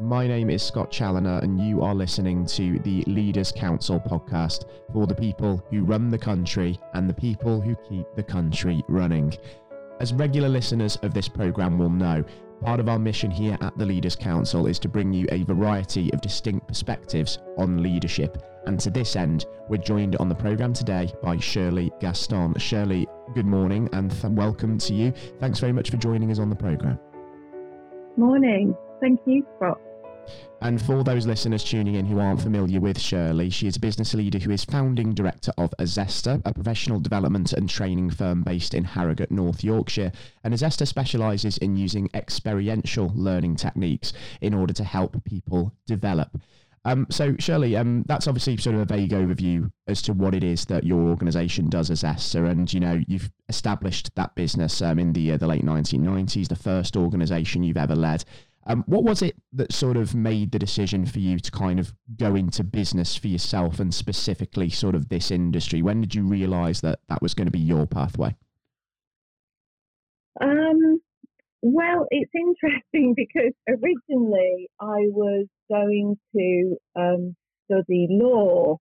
My name is Scott Challoner, and you are listening to the Leaders Council podcast for the people who run the country and the people who keep the country running. As regular listeners of this programme will know, part of our mission here at the Leaders Council is to bring you a variety of distinct perspectives on leadership. And to this end, we're joined on the programme today by Shirley Gaston. Shirley, good morning and th- welcome to you. Thanks very much for joining us on the programme. Morning. Thank you, Scott. And for those listeners tuning in who aren't familiar with Shirley, she is a business leader who is founding director of Azesta, a professional development and training firm based in Harrogate, North Yorkshire. And Azesta specialises in using experiential learning techniques in order to help people develop. Um, so, Shirley, um, that's obviously sort of a vague overview as to what it is that your organisation does as Azesta, and you know you've established that business um, in the uh, the late 1990s, the first organisation you've ever led. Um, what was it that sort of made the decision for you to kind of go into business for yourself and specifically sort of this industry? When did you realise that that was going to be your pathway? Um, well, it's interesting because originally I was going to um, study law,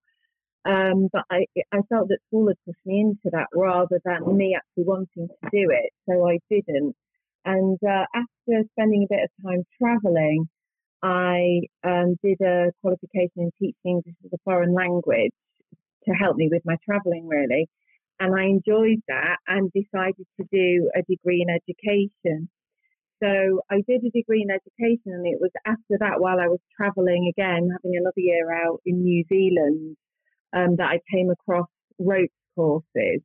um, but I, I felt that school had pushed me into that rather than me actually wanting to do it, so I didn't. And uh, after spending a bit of time traveling, I um, did a qualification in teaching English as a foreign language to help me with my traveling, really. And I enjoyed that and decided to do a degree in education. So I did a degree in education, and it was after that, while I was traveling again, having another year out in New Zealand, um, that I came across ropes courses.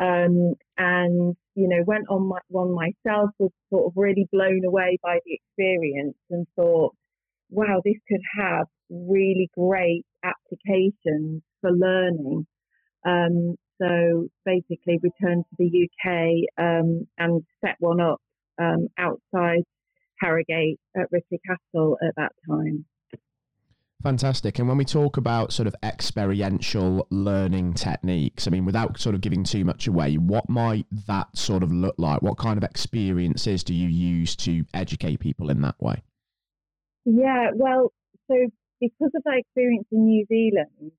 Um, and you know, went on my, one myself, was sort of really blown away by the experience and thought, wow, this could have really great applications for learning. Um, so basically, returned to the UK um, and set one up um, outside Harrogate at Ripley Castle at that time. Fantastic. And when we talk about sort of experiential learning techniques, I mean, without sort of giving too much away, what might that sort of look like? What kind of experiences do you use to educate people in that way? Yeah, well, so because of that experience in New Zealand,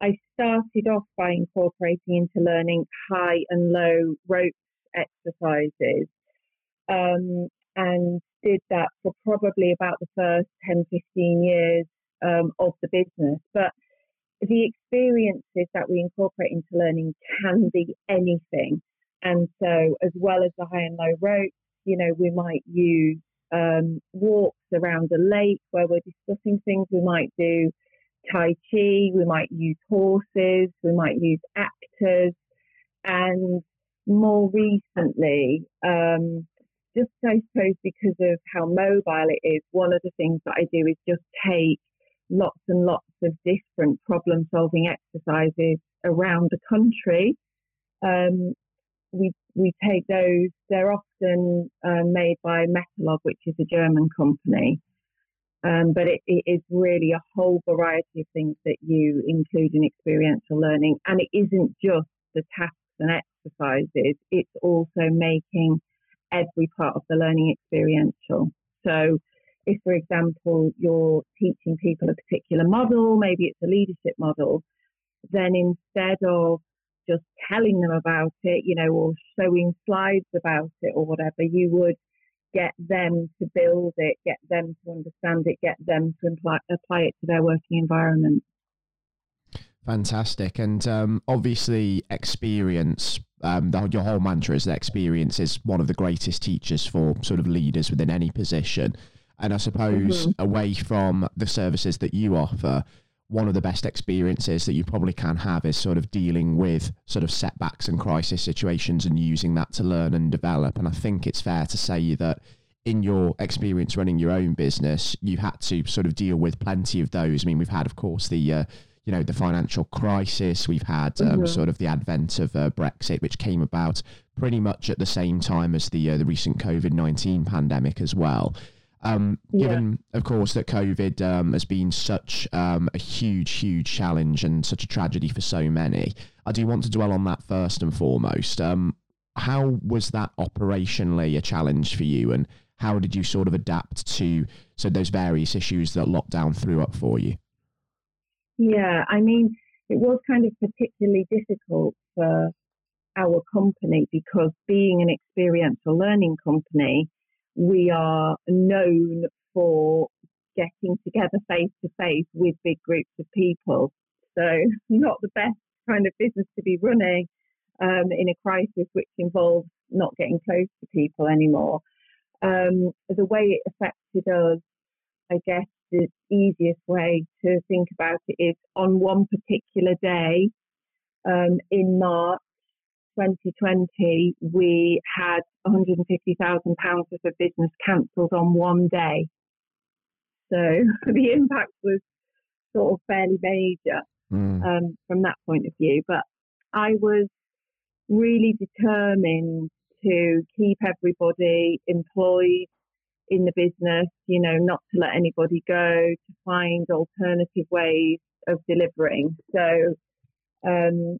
I started off by incorporating into learning high and low ropes exercises um, and did that for probably about the first 10, 15 years um, of the business. But the experiences that we incorporate into learning can be anything. And so, as well as the high and low ropes, you know, we might use um, walks around a lake where we're discussing things. We might do Tai Chi, we might use horses, we might use actors. And more recently, um, just I suppose because of how mobile it is, one of the things that I do is just take lots and lots of different problem solving exercises around the country. Um, we, we take those, they're often uh, made by Metalog, which is a German company. Um, but it, it is really a whole variety of things that you include in experiential learning. And it isn't just the tasks and exercises, it's also making every part of the learning experiential. So if, for example, you're teaching people a particular model, maybe it's a leadership model, then instead of just telling them about it, you know, or showing slides about it or whatever, you would get them to build it, get them to understand it, get them to apply it to their working environment. Fantastic. And um, obviously, experience, um, the, your whole mantra is that experience is one of the greatest teachers for sort of leaders within any position. And I suppose mm-hmm. away from the services that you offer, one of the best experiences that you probably can have is sort of dealing with sort of setbacks and crisis situations and using that to learn and develop. And I think it's fair to say that in your experience running your own business, you've had to sort of deal with plenty of those. I mean, we've had, of course, the uh, you know the financial crisis. We've had um, mm-hmm. sort of the advent of uh, Brexit, which came about pretty much at the same time as the uh, the recent COVID nineteen pandemic as well. Um, yeah. Given, of course, that COVID um, has been such um, a huge, huge challenge and such a tragedy for so many, I do want to dwell on that first and foremost. Um, how was that operationally a challenge for you, and how did you sort of adapt to so those various issues that lockdown threw up for you? Yeah, I mean, it was kind of particularly difficult for our company because being an experiential learning company, we are known for getting together face to face with big groups of people. So, not the best kind of business to be running um, in a crisis which involves not getting close to people anymore. Um, the way it affected us, I guess the easiest way to think about it is on one particular day um, in March 2020, we had £150,000 worth of business cancelled on one day. So the impact was sort of fairly major mm. um, from that point of view. But I was really determined to keep everybody employed in the business, you know, not to let anybody go, to find alternative ways of delivering. So, um,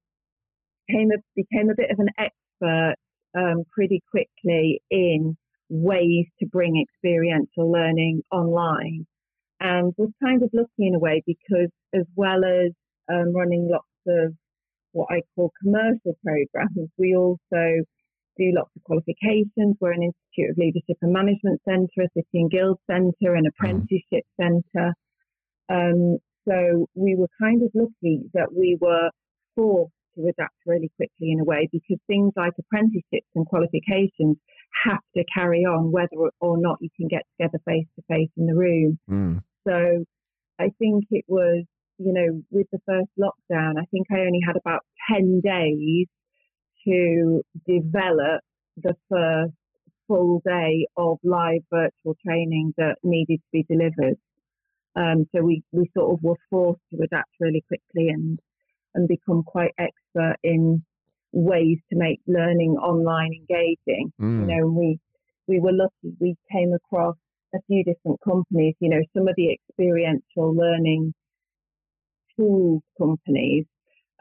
came a, became a bit of an expert um, pretty quickly in ways to bring experiential learning online and was kind of lucky in a way because as well as um, running lots of what I call commercial programs, we also do lots of qualifications. We're an Institute of Leadership and Management Centre, a City and Guild Centre, an apprenticeship centre. Um, so we were kind of lucky that we were forced to adapt really quickly in a way because things like apprenticeships and qualifications have to carry on whether or not you can get together face to face in the room. Mm. So I think it was, you know, with the first lockdown, I think I only had about 10 days to develop the first full day of live virtual training that needed to be delivered. Um, so we, we sort of were forced to adapt really quickly and and become quite expert in ways to make learning online engaging. Mm. You know, we we were lucky. We came across a few different companies. You know, some of the experiential learning tools companies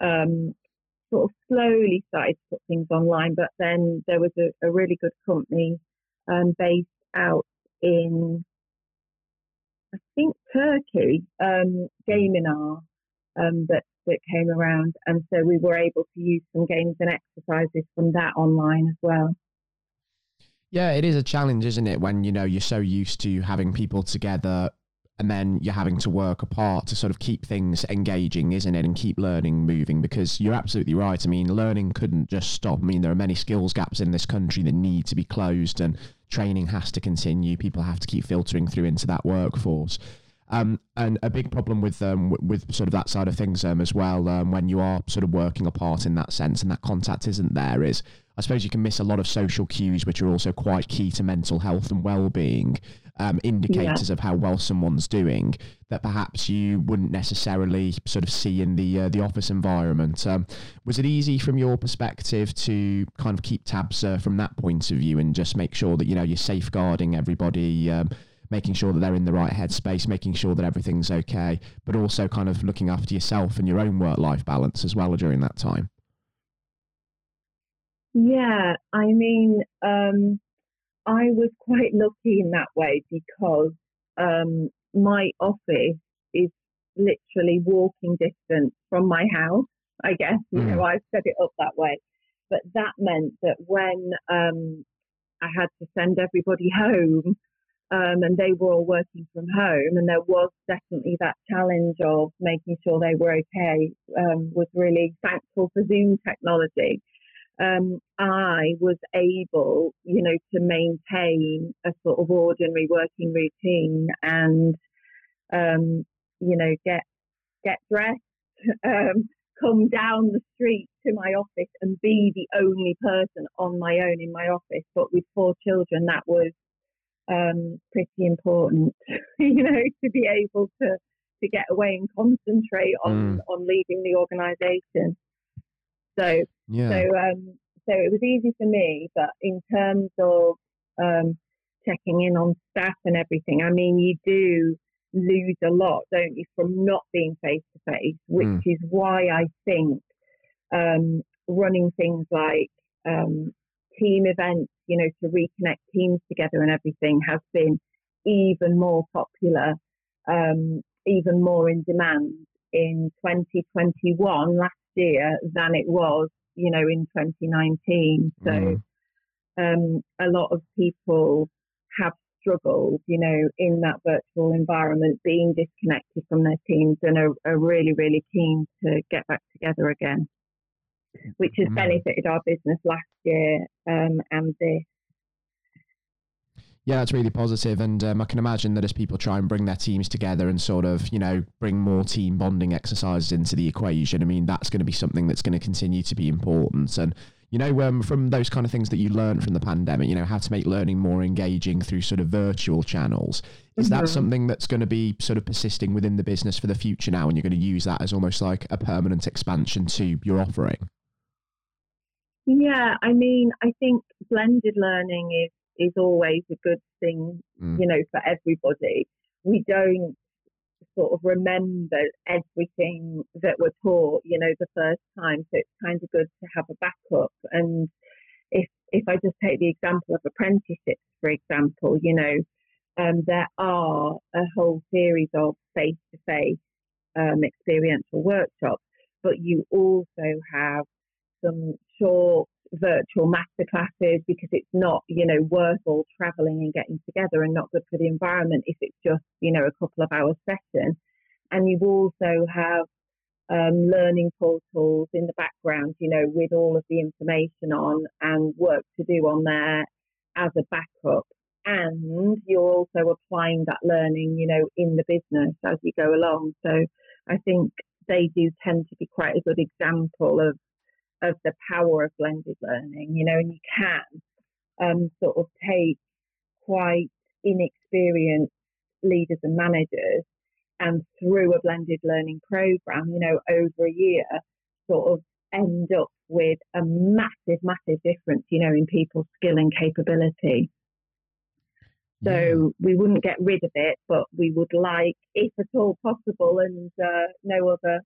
um, sort of slowly started to put things online. But then there was a, a really good company um, based out in, I think, Turkey, um, Gaminar, um, that that came around, and so we were able to use some games and exercises from that online as well. Yeah, it is a challenge, isn't it? When you know you're so used to having people together and then you're having to work apart to sort of keep things engaging, isn't it? And keep learning moving because you're absolutely right. I mean, learning couldn't just stop. I mean, there are many skills gaps in this country that need to be closed and training has to continue. People have to keep filtering through into that workforce. Um, and a big problem with um, with sort of that side of things um, as well, um, when you are sort of working apart in that sense and that contact isn't there, is I suppose you can miss a lot of social cues, which are also quite key to mental health and well-being, um, indicators yeah. of how well someone's doing that perhaps you wouldn't necessarily sort of see in the uh, the office environment. Um, was it easy from your perspective to kind of keep tabs uh, from that point of view and just make sure that you know you're safeguarding everybody? Making sure that they're in the right headspace, making sure that everything's okay, but also kind of looking after yourself and your own work life balance as well during that time. Yeah, I mean, um, I was quite lucky in that way because um, my office is literally walking distance from my house. I guess you mm. know I've set it up that way, but that meant that when um, I had to send everybody home, um, and they were all working from home, and there was definitely that challenge of making sure they were okay. Um, was really thankful for Zoom technology um, I was able, you know, to maintain a sort of ordinary working routine and, um, you know, get get dressed, um, come down the street to my office and be the only person on my own in my office. But with four children, that was um, pretty important, you know, to be able to to get away and concentrate on mm. on leading the organisation. So, yeah. so, um, so it was easy for me. But in terms of um, checking in on staff and everything, I mean, you do lose a lot, don't you, from not being face to face, which mm. is why I think um, running things like um, team events you know, to reconnect teams together and everything has been even more popular, um, even more in demand in 2021 last year than it was, you know, in 2019. So mm. um, a lot of people have struggled, you know, in that virtual environment, being disconnected from their teams and are, are really, really keen to get back together again, which has mm. benefited our business last year um, and this. Yeah, that's really positive, and um, I can imagine that as people try and bring their teams together and sort of, you know, bring more team bonding exercises into the equation. I mean, that's going to be something that's going to continue to be important. And you know, um, from those kind of things that you learned from the pandemic, you know, how to make learning more engaging through sort of virtual channels. Is mm-hmm. that something that's going to be sort of persisting within the business for the future now, and you're going to use that as almost like a permanent expansion to your offering? Yeah, I mean, I think blended learning is is always a good thing, mm. you know, for everybody. We don't sort of remember everything that we're taught, you know, the first time. So it's kind of good to have a backup. And if if I just take the example of apprenticeships, for example, you know, um, there are a whole series of face to face experiential workshops, but you also have some short virtual masterclasses because it's not, you know, worth all traveling and getting together and not good for the environment if it's just, you know, a couple of hours session. And you also have um, learning portals in the background, you know, with all of the information on and work to do on there as a backup. And you're also applying that learning, you know, in the business as you go along. So I think they do tend to be quite a good example of of the power of blended learning, you know, and you can um, sort of take quite inexperienced leaders and managers and through a blended learning program, you know, over a year, sort of end up with a massive, massive difference, you know, in people's skill and capability. So we wouldn't get rid of it, but we would like, if at all possible, and uh, no other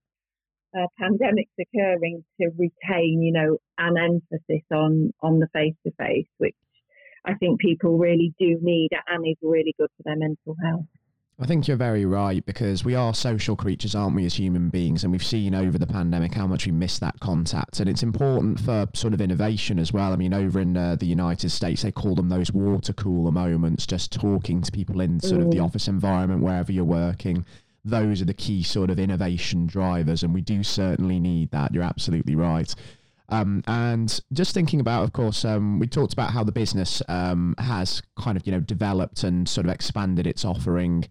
uh, pandemics occurring to retain, you know, an emphasis on on the face to face, which I think people really do need and is really good for their mental health. I think you're very right because we are social creatures, aren't we, as human beings? And we've seen over the pandemic how much we miss that contact. And it's important for sort of innovation as well. I mean, over in uh, the United States, they call them those water cooler moments, just talking to people in sort of the mm. office environment, wherever you're working those are the key sort of innovation drivers, and we do certainly need that. You're absolutely right. Um, and just thinking about, of course, um, we talked about how the business um, has kind of you know developed and sort of expanded its offering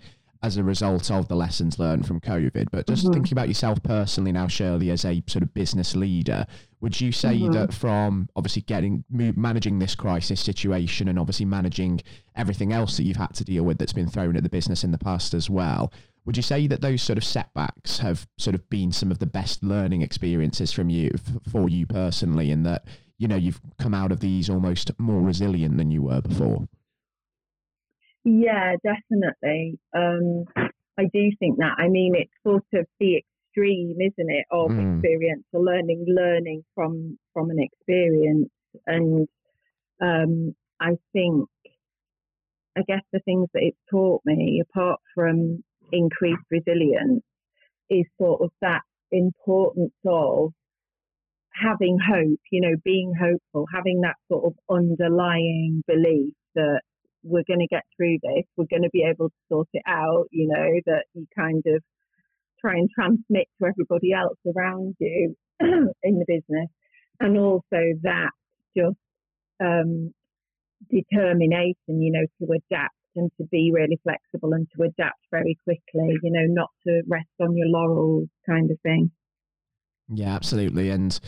as a result of the lessons learned from COVID. But just mm-hmm. thinking about yourself personally now, Shirley, as a sort of business leader, would you say mm-hmm. that from obviously getting managing this crisis situation and obviously managing everything else that you've had to deal with that's been thrown at the business in the past as well, would you say that those sort of setbacks have sort of been some of the best learning experiences from you for you personally, and that you know you've come out of these almost more resilient than you were before? Yeah, definitely. Um, I do think that. I mean, it's sort of the extreme, isn't it, of mm. experiential learning, learning from from an experience, and um, I think, I guess the things that it's taught me, apart from increased resilience is sort of that importance of having hope, you know, being hopeful, having that sort of underlying belief that we're going to get through this, we're going to be able to sort it out, you know, that you kind of try and transmit to everybody else around you in the business. And also that just um, determination, you know, to adapt and to be really flexible and to adapt very quickly, you know, not to rest on your laurels kind of thing. Yeah, absolutely. And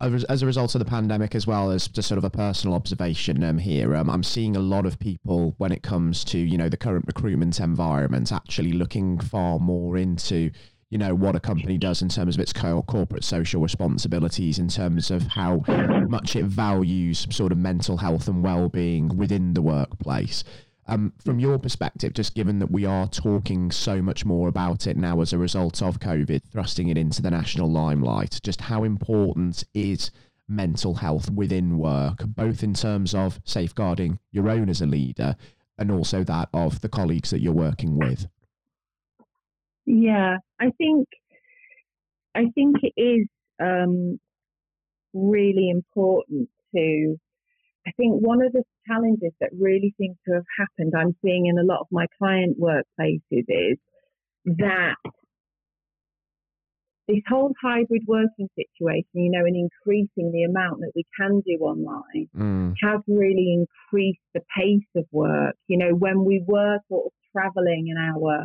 as a result of the pandemic, as well as just sort of a personal observation um, here, um, I'm seeing a lot of people when it comes to you know the current recruitment environment actually looking far more into you know what a company does in terms of its corporate social responsibilities, in terms of how much it values sort of mental health and well-being within the workplace. Um, from your perspective, just given that we are talking so much more about it now as a result of COVID, thrusting it into the national limelight, just how important is mental health within work, both in terms of safeguarding your own as a leader and also that of the colleagues that you're working with? Yeah, I think I think it is um, really important to. I think one of the challenges that really seems to have happened, I'm seeing in a lot of my client workplaces, is that this whole hybrid working situation, you know, and increasing the amount that we can do online mm. has really increased the pace of work. You know, when we were sort of traveling an hour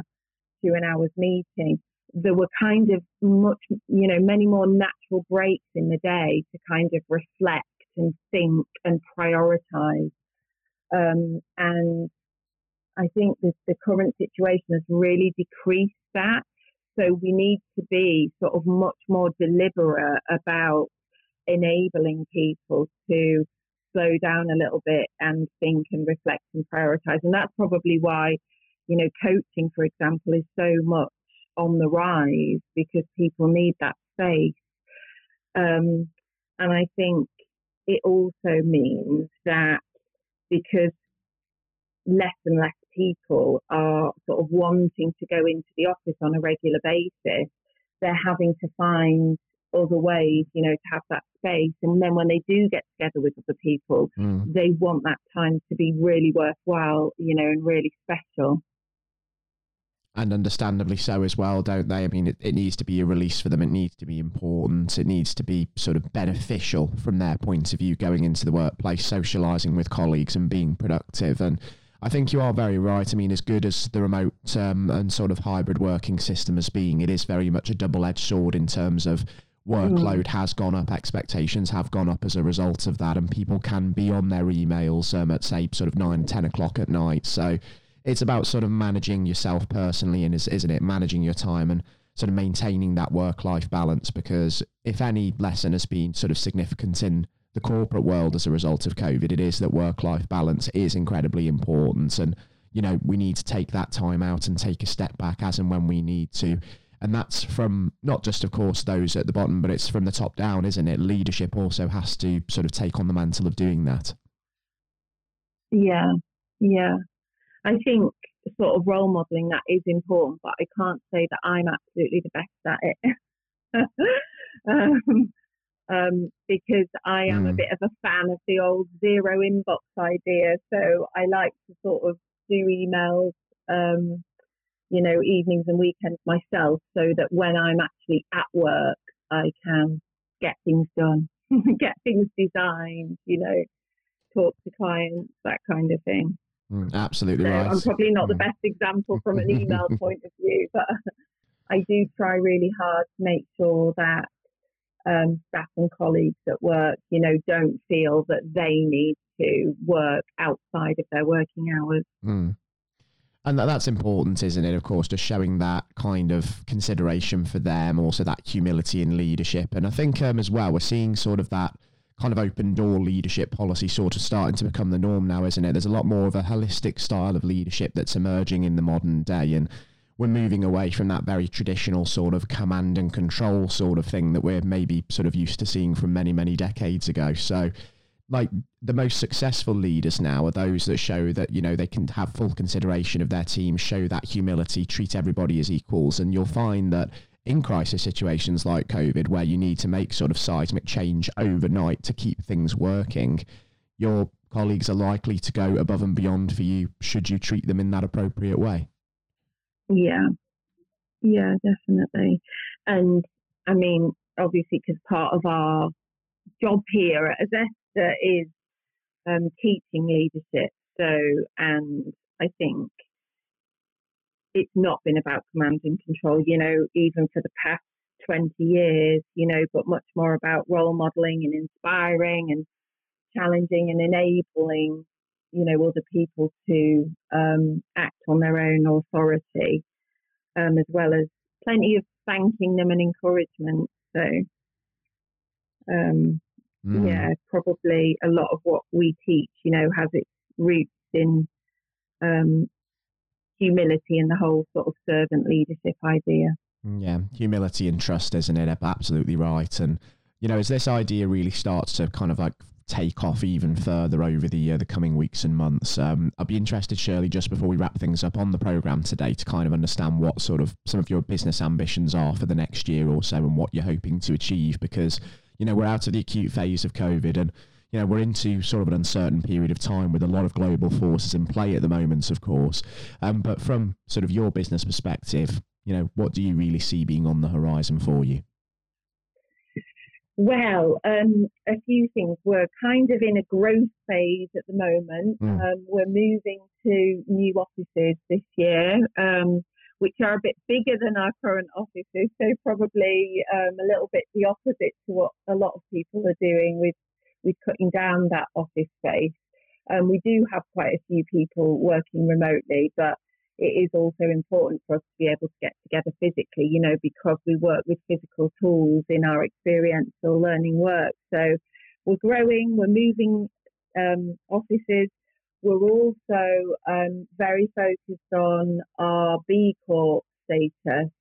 to an hour's meeting, there were kind of much, you know, many more natural breaks in the day to kind of reflect and think and prioritize. Um, and I think the, the current situation has really decreased that. So we need to be sort of much more deliberate about enabling people to slow down a little bit and think and reflect and prioritize. And that's probably why, you know, coaching, for example, is so much on the rise because people need that space. Um, and I think it also means that because less and less people are sort of wanting to go into the office on a regular basis, they're having to find other ways, you know, to have that space. And then when they do get together with other people, mm. they want that time to be really worthwhile, you know, and really special. And understandably so as well, don't they? I mean, it, it needs to be a release for them. It needs to be important. It needs to be sort of beneficial from their point of view going into the workplace, socializing with colleagues and being productive. And I think you are very right. I mean, as good as the remote um, and sort of hybrid working system as being, it is very much a double edged sword in terms of workload mm. has gone up, expectations have gone up as a result of that, and people can be on their emails um, at, say, sort of 9, 10 o'clock at night. So it's about sort of managing yourself personally, and is, isn't it? Managing your time and sort of maintaining that work life balance because if any lesson has been sort of significant in the corporate world as a result of COVID, it is that work life balance is incredibly important. And, you know, we need to take that time out and take a step back as and when we need to. And that's from not just, of course, those at the bottom, but it's from the top down, isn't it? Leadership also has to sort of take on the mantle of doing that. Yeah, yeah. I think sort of role modeling that is important, but I can't say that I'm absolutely the best at it. um, um, because I am mm. a bit of a fan of the old zero inbox idea. So I like to sort of do emails, um, you know, evenings and weekends myself so that when I'm actually at work, I can get things done, get things designed, you know, talk to clients, that kind of thing. Mm, absolutely so right. I'm probably not mm. the best example from an email point of view, but I do try really hard to make sure that um, staff and colleagues at work, you know, don't feel that they need to work outside of their working hours. Mm. And that's important, isn't it? Of course, just showing that kind of consideration for them, also that humility in leadership. And I think um, as well, we're seeing sort of that kind of open door leadership policy sort of starting to become the norm now, isn't it? There's a lot more of a holistic style of leadership that's emerging in the modern day. And we're moving away from that very traditional sort of command and control sort of thing that we're maybe sort of used to seeing from many, many decades ago. So, like the most successful leaders now are those that show that you know they can have full consideration of their team, show that humility, treat everybody as equals, and you'll find that in crisis situations like COVID, where you need to make sort of seismic change overnight to keep things working, your colleagues are likely to go above and beyond for you should you treat them in that appropriate way. Yeah, yeah, definitely. And I mean, obviously, because part of our job here at Azesta is um, teaching leadership. So, and I think it's not been about command and control, you know, even for the past 20 years, you know, but much more about role modeling and inspiring and challenging and enabling you know other people to um, act on their own authority, um, as well as plenty of thanking them and encouragement. So, um, mm. yeah, probably a lot of what we teach, you know, has its roots in um, humility and the whole sort of servant leadership idea. Yeah, humility and trust, isn't it? Absolutely right. And you know, as this idea really starts to kind of like take off even further over the uh, the coming weeks and months. Um, I'd be interested, Shirley, just before we wrap things up on the program today, to kind of understand what sort of some of your business ambitions are for the next year or so, and what you're hoping to achieve. Because you know we're out of the acute phase of COVID, and you know we're into sort of an uncertain period of time with a lot of global forces in play at the moment, of course. Um, but from sort of your business perspective, you know, what do you really see being on the horizon for you? Well, um, a few things. We're kind of in a growth phase at the moment. Mm. Um, we're moving to new offices this year, um, which are a bit bigger than our current offices. So probably um, a little bit the opposite to what a lot of people are doing with with cutting down that office space. Um, we do have quite a few people working remotely, but it is also important for us to be able to get together physically, you know, because we work with physical tools in our experiential learning work. So we're growing, we're moving um, offices. We're also um, very focused on our B Corp status.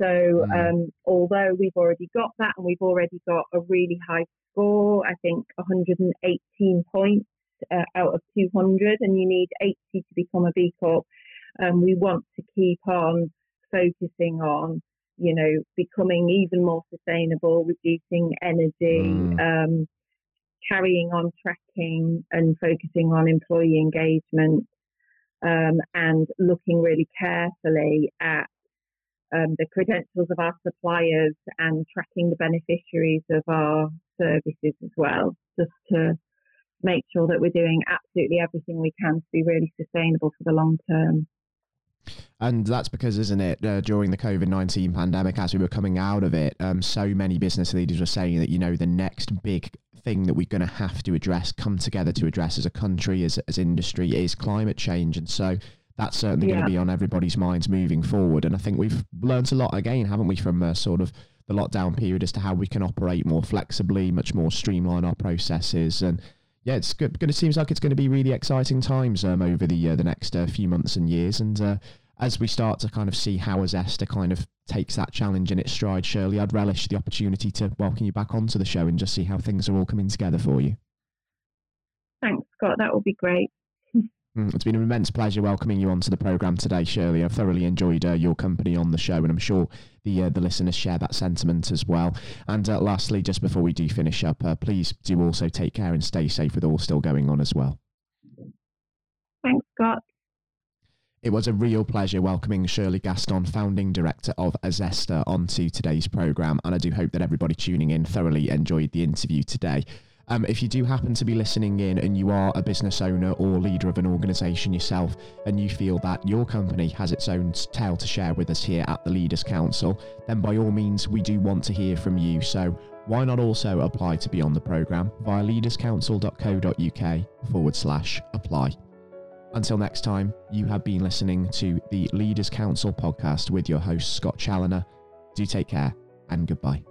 So mm. um, although we've already got that and we've already got a really high score, I think 118 points uh, out of 200, and you need 80 to become a B Corp um, we want to keep on focusing on, you know, becoming even more sustainable, reducing energy, mm. um, carrying on tracking and focusing on employee engagement, um, and looking really carefully at um, the credentials of our suppliers and tracking the beneficiaries of our services as well, just to make sure that we're doing absolutely everything we can to be really sustainable for the long term. And that's because, isn't it, uh, during the COVID 19 pandemic, as we were coming out of it, um, so many business leaders were saying that, you know, the next big thing that we're going to have to address, come together to address as a country, as, as industry, is climate change. And so that's certainly yeah. going to be on everybody's minds moving forward. And I think we've learned a lot again, haven't we, from uh, sort of the lockdown period as to how we can operate more flexibly, much more streamline our processes. And yeah, it's good. It seems like it's going to be really exciting times um, over the uh, the next uh, few months and years. And uh, as we start to kind of see how Azesta kind of takes that challenge in its stride, Shirley, I'd relish the opportunity to welcome you back onto the show and just see how things are all coming together for you. Thanks, Scott. That will be great. Mm, it's been an immense pleasure welcoming you onto the program today, Shirley. I've thoroughly enjoyed uh, your company on the show, and I'm sure the uh, the listeners share that sentiment as well. And uh, lastly, just before we do finish up, uh, please do also take care and stay safe with all still going on as well. Thanks, Scott. It was a real pleasure welcoming Shirley Gaston, founding director of Azesta, onto today's programme, and I do hope that everybody tuning in thoroughly enjoyed the interview today. Um, if you do happen to be listening in and you are a business owner or leader of an organisation yourself, and you feel that your company has its own tale to share with us here at the Leaders Council, then by all means, we do want to hear from you. So why not also apply to be on the programme via leaderscouncil.co.uk forward slash apply. Until next time, you have been listening to the Leaders Council podcast with your host, Scott Challoner. Do take care and goodbye.